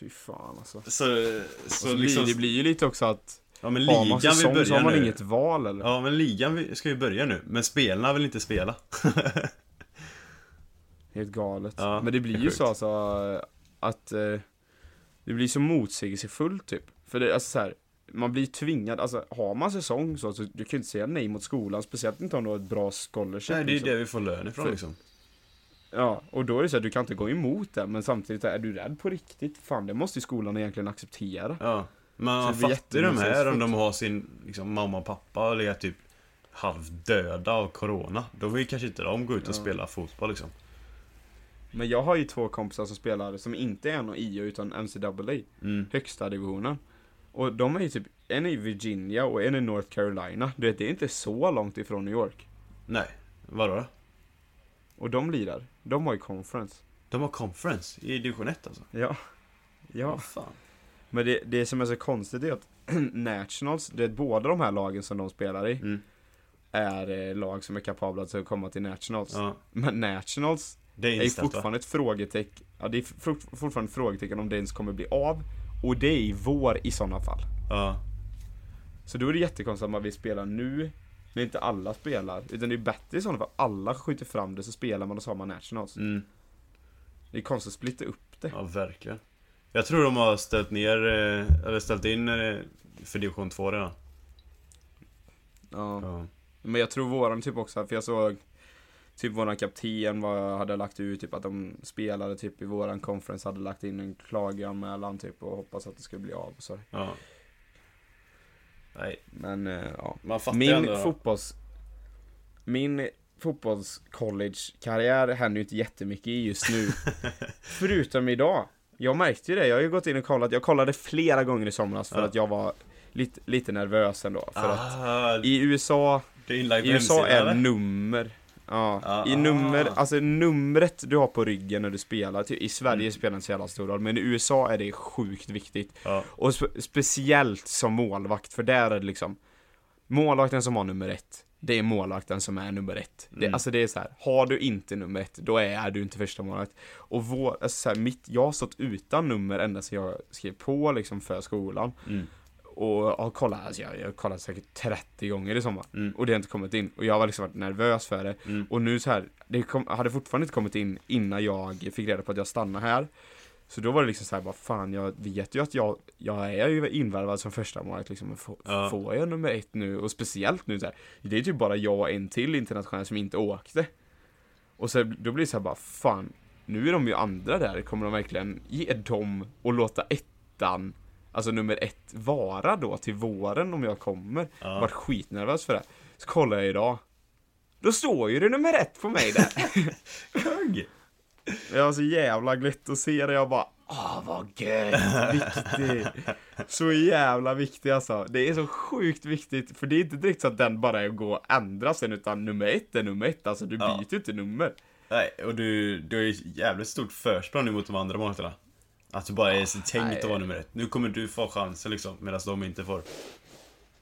Fy fan alltså. Så, Så så liksom... Det blir ju lite också att Ja men har man ligan vill säsong så har börja man nu. inget val eller? Ja men ligan ska ju börja nu. Men spelarna vill inte spela. Helt galet. Ja, Men det blir ju så alltså att eh, det blir så motsägelsefullt typ. För det, alltså så här, man blir tvingad, alltså har man säsong så, så du kan ju inte säga nej mot skolan, speciellt inte om du har ett bra scholarship. Nej det är ju liksom. det vi får lön ifrån För- liksom. Ja, och då är det så här, du kan inte gå emot det, men samtidigt är du rädd på riktigt, fan det måste ju skolan egentligen acceptera. Ja. Man fattar ju de här om de har sin liksom, mamma och pappa och är typ halvdöda av corona. Då vill kanske inte de gå ut och Ja. spela fotboll liksom. Men jag har ju två kompisar som spelar, som inte är någon IO utan NCAA, Mm. högsta divisionen. Och de är ju typ, en är i Virginia och en är i North Carolina. Du vet, det är inte så långt ifrån New York. Nej, vadå då? Och de lirar. De har ju conference. De har conference i division 1 alltså? Ja. Ja. Fan? Men det, det som är så konstigt är att Nationals, det är båda de här lagen som de spelar i, Mm. är eh, lag som är kapabla att komma till Nationals. Ja, Men Nationals det är är inställt va? fortfarande ett frågetecken, ja det är fort- fortfarande ett frågetecken om det ens kommer bli av. Och det är i vår i sådana fall. Ja. Så då är det jättekonstigt att man vill spela nu, men inte alla spelar. Utan det är bättre i sådana fall, alla skjuter fram det så spelar man och så har man Nationals. Mm. Det är konstigt att splitta upp det. Ja, verkligen. Jag tror de har ställt ner, eh, eller ställt in eh, för division 2 redan. Ja. Ja. Men jag tror våran typ också, för jag såg Typ våran kapten var, hade lagt ut typ att de spelade typ i våran conference hade lagt in en klaganmälan typ och hoppas att det skulle bli av så. ja. Nej, Men eh, ja. man fattar Min ändå. fotbolls... Min fotbolls-college-karriär händer ju inte jättemycket i just nu. Förutom idag. Jag märkte ju det, jag har ju gått in och kollat, jag kollade flera gånger i somras för Ja. att jag var lite, lite nervös ändå. För att ah, i USA, i USA är eller? nummer Ja, Ah. i nummer, alltså numret du har på ryggen när du spelar, typ, i Sverige Mm. spelar det inte så jävla stor roll, men i USA är det sjukt viktigt. Ja. Och spe- speciellt som målvakt, för där är det liksom Målvakten som har nummer ett Det är målvakten som är nummer ett det, Mm. Alltså det är så här, har du inte nummer ett, då är du inte första målvakt Och vår, alltså så här, mitt, jag har stått utan nummer ända sedan jag skrev på liksom för skolan Mm. Och har kollat, alltså jag, jag har kollat säkert 30 gånger i sommar Mm. Och det har inte kommit in, och jag har liksom varit nervös för det Mm. Och nu så här, det kom, hade fortfarande inte kommit in innan jag fick reda på att jag stannar här Så då var det liksom så här, bara fan jag vet ju att jag, jag är ju invärvad som första målvakt liksom, men får, Ja. får jag nummer ett nu? Och speciellt nu så här, det är typ bara jag och en till internationell som inte åkte Och så då blir det så här bara, fan Nu är de ju andra där, kommer de verkligen ge dem och låta ettan Alltså nummer ett vara då till våren om jag kommer? Ja. Vart skitnervös för det Så kollar jag idag Då står ju det nummer ett på mig där Kung! Jag var så jävla glätt att se det, jag bara Åh vad gött, viktig Så jävla viktig alltså Det är så sjukt viktigt, för det är inte direkt så att den bara går att ändra sen utan nummer ett är nummer ett, alltså du Ja. byter ju inte nummer Nej, och du, du har ju jävligt stort försprång mot de andra målvakterna. Att du bara är så tänkt att vara nummer ett. Nu kommer du få chansen liksom, medan de inte får.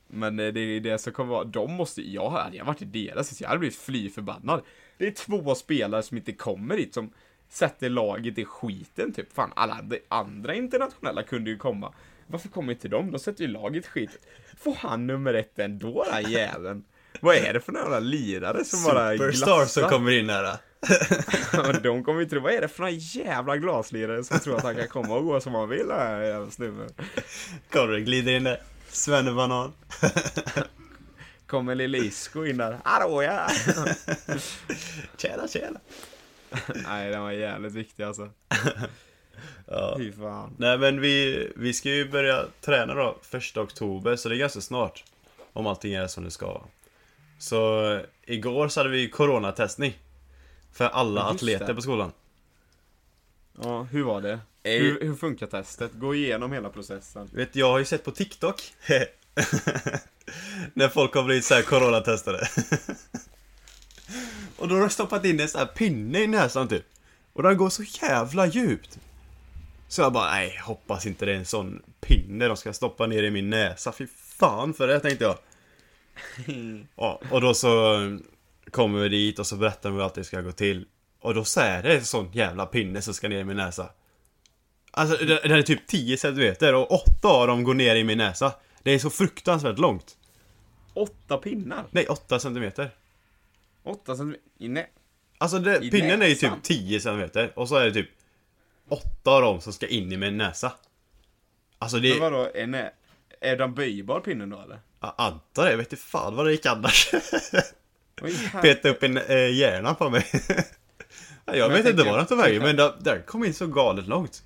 Men eh, det är det som kommer vara, de måste, jag hade jag varit i deras, jag hade blivit fly förbannad Det är två spelare som inte kommer hit som sätter laget i skiten typ Fan, alla andra- andra internationella kunde ju komma Varför kommer inte de? De sätter ju laget i skiten Får han nummer ett ändå den jäveln? Vad är det för några lirare som bara Superstars som glassar? kommer in här. Men de kommer ju tro, vad är det för några jävla glaslirare som tror att han kan komma och gå som han vill här jävla snubben? Kommer du glider in där. Svennebanan. Kommer lille Isco in där, hallå ja! Tjena, tjena. Nej, den var jävligt viktig alltså. Ja. Fy fan. Nej men vi, vi ska ju börja träna då första oktober, så det är ganska snart. Om allting är som det ska. Så igår så hade vi coronatestning. För alla Ja, atleter det. på skolan. Ja, hur var det? Eh. Hur, hur funkar testet? Gå igenom hela processen. Vet, jag har ju sett på TikTok. När folk har blivit så här coronatestade. och då har de stoppat in en sån här pinne i näsan typ. Och den går så jävla djupt. Så jag bara, nej, hoppas inte det är en sån pinne de ska stoppa ner i min näsa. Fy fan för det, tänkte jag. Ja, och då så kommer vi dit och så berättar vi hur allt det ska gå till. Och då så är det en sån jävla pinne som ska ner i min näsa. Alltså den är typ 10 cm och åtta av dem går ner i min näsa. Det är så fruktansvärt långt. Åtta pinnar? Nej, 8 cm. Åtta centimeter? Nej. Alltså det, I pinnen är ju näsan? typ 10 cm och så är det typ åtta av dem som ska in i min näsa. Alltså det... Men vadå, är, nä- är den böjbar pinnen då eller? Jag antar det, jag vet inte fan vad det gick annars. Peta upp en eh, hjärna på mig. Ja, jag Men vet jag inte vad den tog vägen, men den- kom in så galet långt.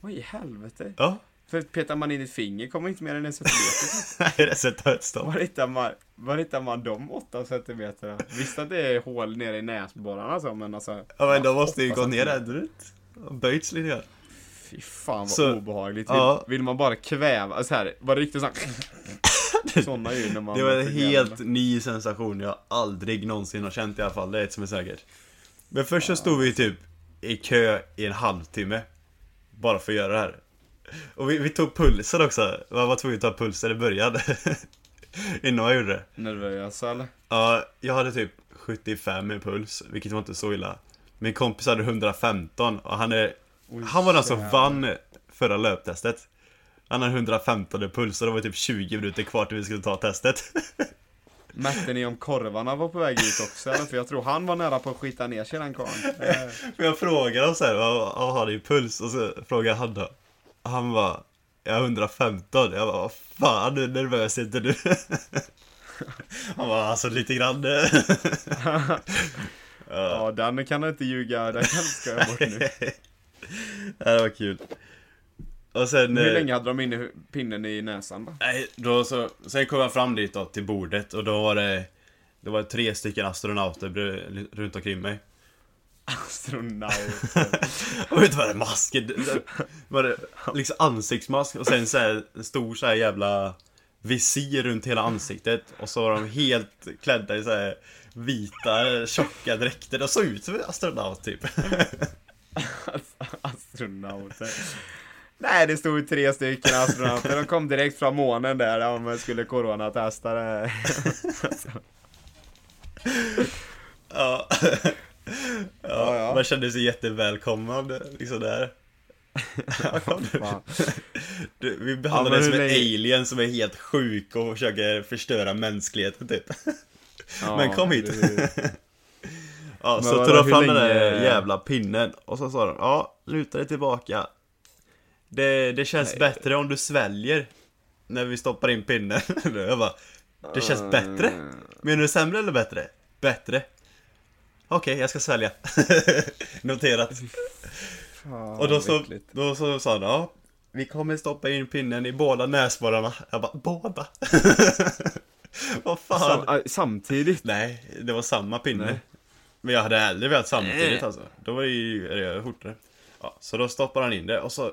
Vad i helvete? Ja, För petar man in ett finger kommer inte mer än en centimeter. nej det sätter ett stopp. Var hittar man, var hittar man de åtta centimeterna? Visst att det är hål nere i näsborrarna så, men alltså. Ja men de måste ju gå ner. Och Böjts lite grann. Fy fan vad Så- obehagligt. Vill, ja. vill man bara kväva, så här, var det riktigt såhär Såna ljud när man Det var en helt ny sensation jag aldrig någonsin har känt i alla fall, det är ett som är säkert. Men först så stod vi typ i kö i en halvtimme. Bara för att göra det här. Och vi, vi tog pulsen också, jag var tvungen att ta pulsen i början. Innan jag gjorde det. Nervösa eller? Ja, jag hade typ 75 i puls, vilket var inte så illa. Min kompis hade 115 och han är... Oj, han var den som vann förra löptestet. Han hade 115 i puls och det var typ 20 minuter kvar till vi skulle ta testet. Mätte ni om korvarna var på väg ut också eller? För jag tror han var nära på att skita ner sig den karln. Jag frågade honom såhär, vad, har du i puls? Och så frågade jag han då. Han var jag har 115. Jag bara, vad fan, du är nervös inte du? Han var alltså lite grann. Ja, den kan du inte ljuga, den kan du skoja bort nu. ja, det var kul. Och sen... Hur eh, länge hade de inne pinnen i näsan då? Nej, då så, sen kom jag fram dit då till bordet och då var det Det var tre stycken astronauter runt omkring mig Astronauter. Och vet du vad det? Masker? Det- Var det liksom ansiktsmask och sen så här, en stor så här jävla visir runt hela ansiktet och så var de helt klädda i så här vita, tjocka dräkter. De såg ut som en astronaut typ. Astronauter. Nej, det stod tre stycken astronauter. De kom direkt från månen där om man skulle coronatesta det. Ja. Ja, ja. Man kände sig jättevälkomnad liksom där. Du, vi behandlar Ja, dig som en länge- alien som är helt sjuk och försöker förstöra mänskligheten typ. Ja, Men kom hit. Ja, Men så tog de fram den där länge- jävla pinnen och så sa de Ja, luta dig tillbaka Det, det känns Nej. bättre om du sväljer När vi stoppar in pinnen Jag bara Det känns bättre? Menar du sämre eller bättre? Bättre Okej, jag ska svälja Noterat Fan, Och då så, äckligt. då så sa de ja Vi kommer stoppa in pinnen i båda näsborrarna Jag bara, båda? Vad fan? Sam, samtidigt? Nej, det var samma pinne. Nej. Men jag hade hellre velat samtidigt alltså. Då var det ju det fortare. Ja, så då stoppar han in det och så...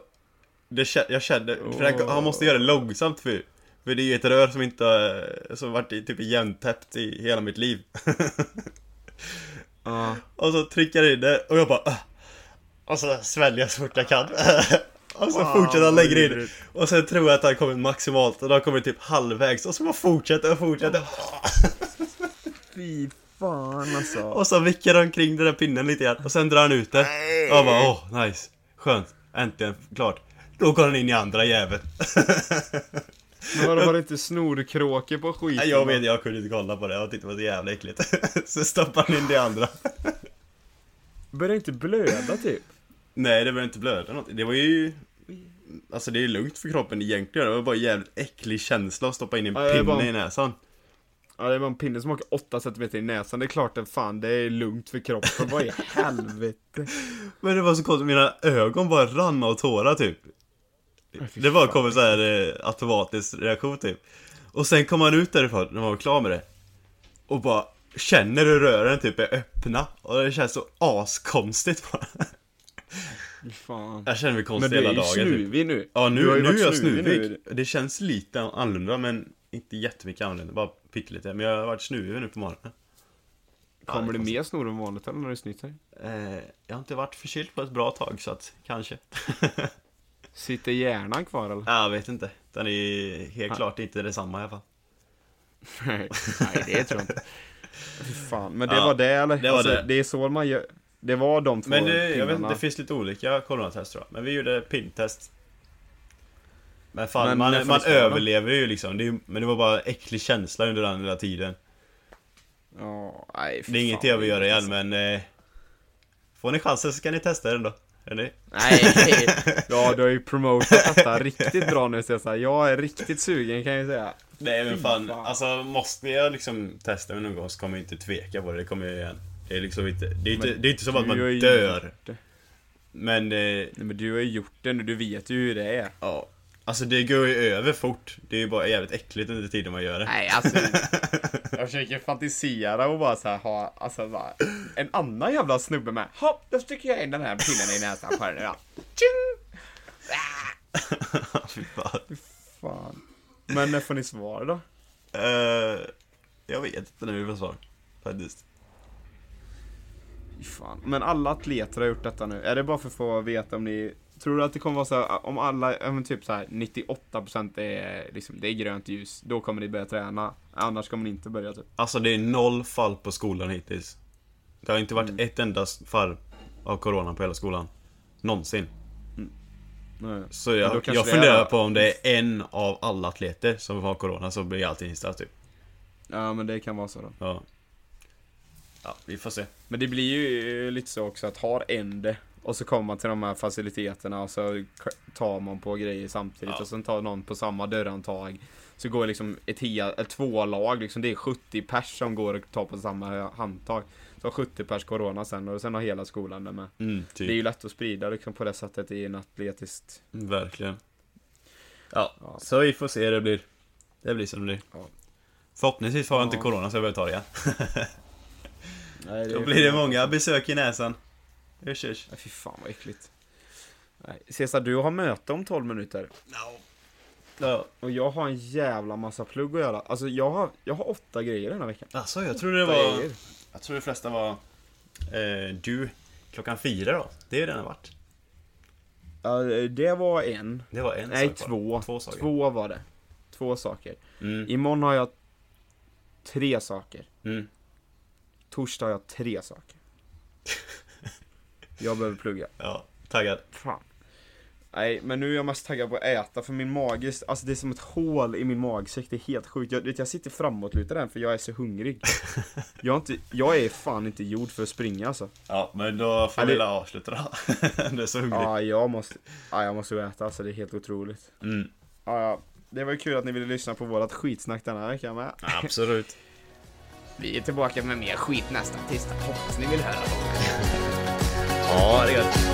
Det, jag kände, för han, måste göra det långsamt för För det är ju ett rör som inte som varit typ igentäppt i hela mitt liv. Ja. och så trycker jag in det och jag bara... "Ah." Och så sväljer jag så fort jag kan. och så Wow, fortsätter han lägga in. Och sen tror jag att han kommer maximalt och då kommit typ halvvägs och så bara fortsätter och fortsätter. Fy fan alltså. Och så vickar han kring den där pinnen lite grann och sen drar han ut det. Och jag bara åh, nice. Skönt. Äntligen klart. Då går han in i andra jäveln. Men vadå, var det inte snorkråkor på skiten? Nej, jag vet, jag kunde inte kolla på det. Jag tyckte det var så jävla äckligt. så stoppar han in det andra. Började inte blöda typ? Nej, det var inte blöda något. Det var ju... Alltså det är lugnt för kroppen egentligen. Det var bara en jävligt äcklig känsla att stoppa in en Ja, det är pinne bara- i näsan. Ja, det var en pinne som åker 8 cm i näsan. Det är klart att fan, det är lugnt för kroppen. Vad i helvete? Men det var så konstigt, mina ögon bara rann av tårar typ. Det var fan. kom en så här eh, automatisk reaktion typ. Och sen kom han ut därifrån när man var klar med det. Och bara känner hur rören typ är öppna. Och det känns så askonstigt bara. Fan. Jag känner mig Men konstig du är hela ju dagen typ. snuvig nu. Ja Du nu, ju nu är jag snuvig nu. Det känns lite annorlunda men inte jättemycket annorlunda. Bara pyttelite. Men jag har varit snuvig nu på morgonen. Kommer Ja, det är mer snor än vanligt eller när du snyter? Eh, jag har inte varit förkyld på ett bra tag så att kanske. Sitter hjärnan kvar eller? Ja, jag vet inte. Den är helt Ja. klart inte detsamma i alla fall. Nej, det tror jag inte. Fy fan, men det Ja, var det eller? det var alltså, det. det är så man gör. Det var de två Men det, jag vet inte, det finns lite olika coronatest tror jag. Men vi gjorde pintest. Men fan, Men man, man överlever ju liksom. Det är, ju- men det var bara äcklig känsla under den hela tiden. Ja, nej, Det är inget jag vill göra igen men... Eh, får ni chansen så ska ni testa den då. Ni? Nej, ja du har ju promotat detta riktigt bra nu så jag, är riktigt sugen kan jag ju säga. Nej men fan, fan. alltså måste jag liksom testa någon gång så kommer jag inte tveka på det. Det kommer jag igen. Det är liksom inte, det är inte, Men det är inte som att man dör. Men, eh, Nej men du har ju gjort det nu, du vet ju hur det är. ja. Alltså det går ju över fort. Det är ju bara jävligt äckligt under tiden man gör det. Nej alltså, jag försöker fantisera och bara så här ha, alltså bara, en annan jävla snubbe med. Hopp, då sticker jag in den här pinnen i näsan på den då. Tjing! Fy fan. Fan. Men när får ni svar då? Eh, jag vet inte nu vad svar. Faktiskt. Fy Fan. Men alla atleter har gjort detta nu. Är det bara för att få veta om ni Tror du att det kommer vara så här, om alla, typ så här 98% är liksom, det är grönt ljus, då kommer ni börja träna. Annars kommer ni inte börja typ. Alltså det är noll fall på skolan hittills. Det har inte varit Mm. ett enda fall av corona på hela skolan. Någonsin. Nej. Så jag, jag funderar är- på om det är en av alla atleter som har corona så blir allting inställt typ. Ja men det kan vara så då. Ja. Ja, vi får se. Men det blir ju lite så också att har en det och så kommer man till de här faciliteterna och så tar man på grejer samtidigt Ja. och sen tar någon på samma dörrantag. Så går liksom ett, he- ett två lag liksom, det är 70 pers som går och tar på samma handtag. Så har 70 pers corona sen och sen har hela skolan det med. Mm, typ. Det är ju lätt att sprida liksom på det sättet i en atletiskt. Verkligen. Ja, Ja. så vi får se hur det blir. Det blir som det blir. Ja. Förhoppningsvis får jag inte corona så jag behöver ta det igen. Nej, Då blir det många besök i näsan. Usch, usch. Nej, fy fan vad äckligt. Nej. Cesar, du har möte om 12 minuter. Ja. Och jag har en jävla massa plugg att göra. Alltså jag har, jag har åtta grejer den här veckan. Alltså, jag trodde det var... grejer. Jag tror de flesta var... Eh, du, klockan fyra då. Det är ju den har varit. Ja, det var en. Det var en Nej, sak två. Två saker. Två var det. Två saker. Mm. Imorgon har jag tre saker. Mm. Torsdag har jag tre saker. Jag behöver plugga. Ja, taggad. Fan. Nej, men nu är jag mest taggad på att äta för min mage, alltså det är som ett hål i min magsäck, det är helt sjukt. Jag, vet, jag sitter framåtlutad än för jag är så hungrig. Jag, är inte, jag är fan inte gjord för att springa alltså. Ja, men då får vi det- avsluta då. du är så hungrig. Ja, jag måste, ja, jag måste äta alltså, det är helt otroligt. Mm. Ja, ja. Det var ju kul att ni ville lyssna på vårat skitsnack den här veckan med. Absolut. Vi är tillbaka med mer skit nästa tisdag, hoppas ni vill höra på det. Ja, det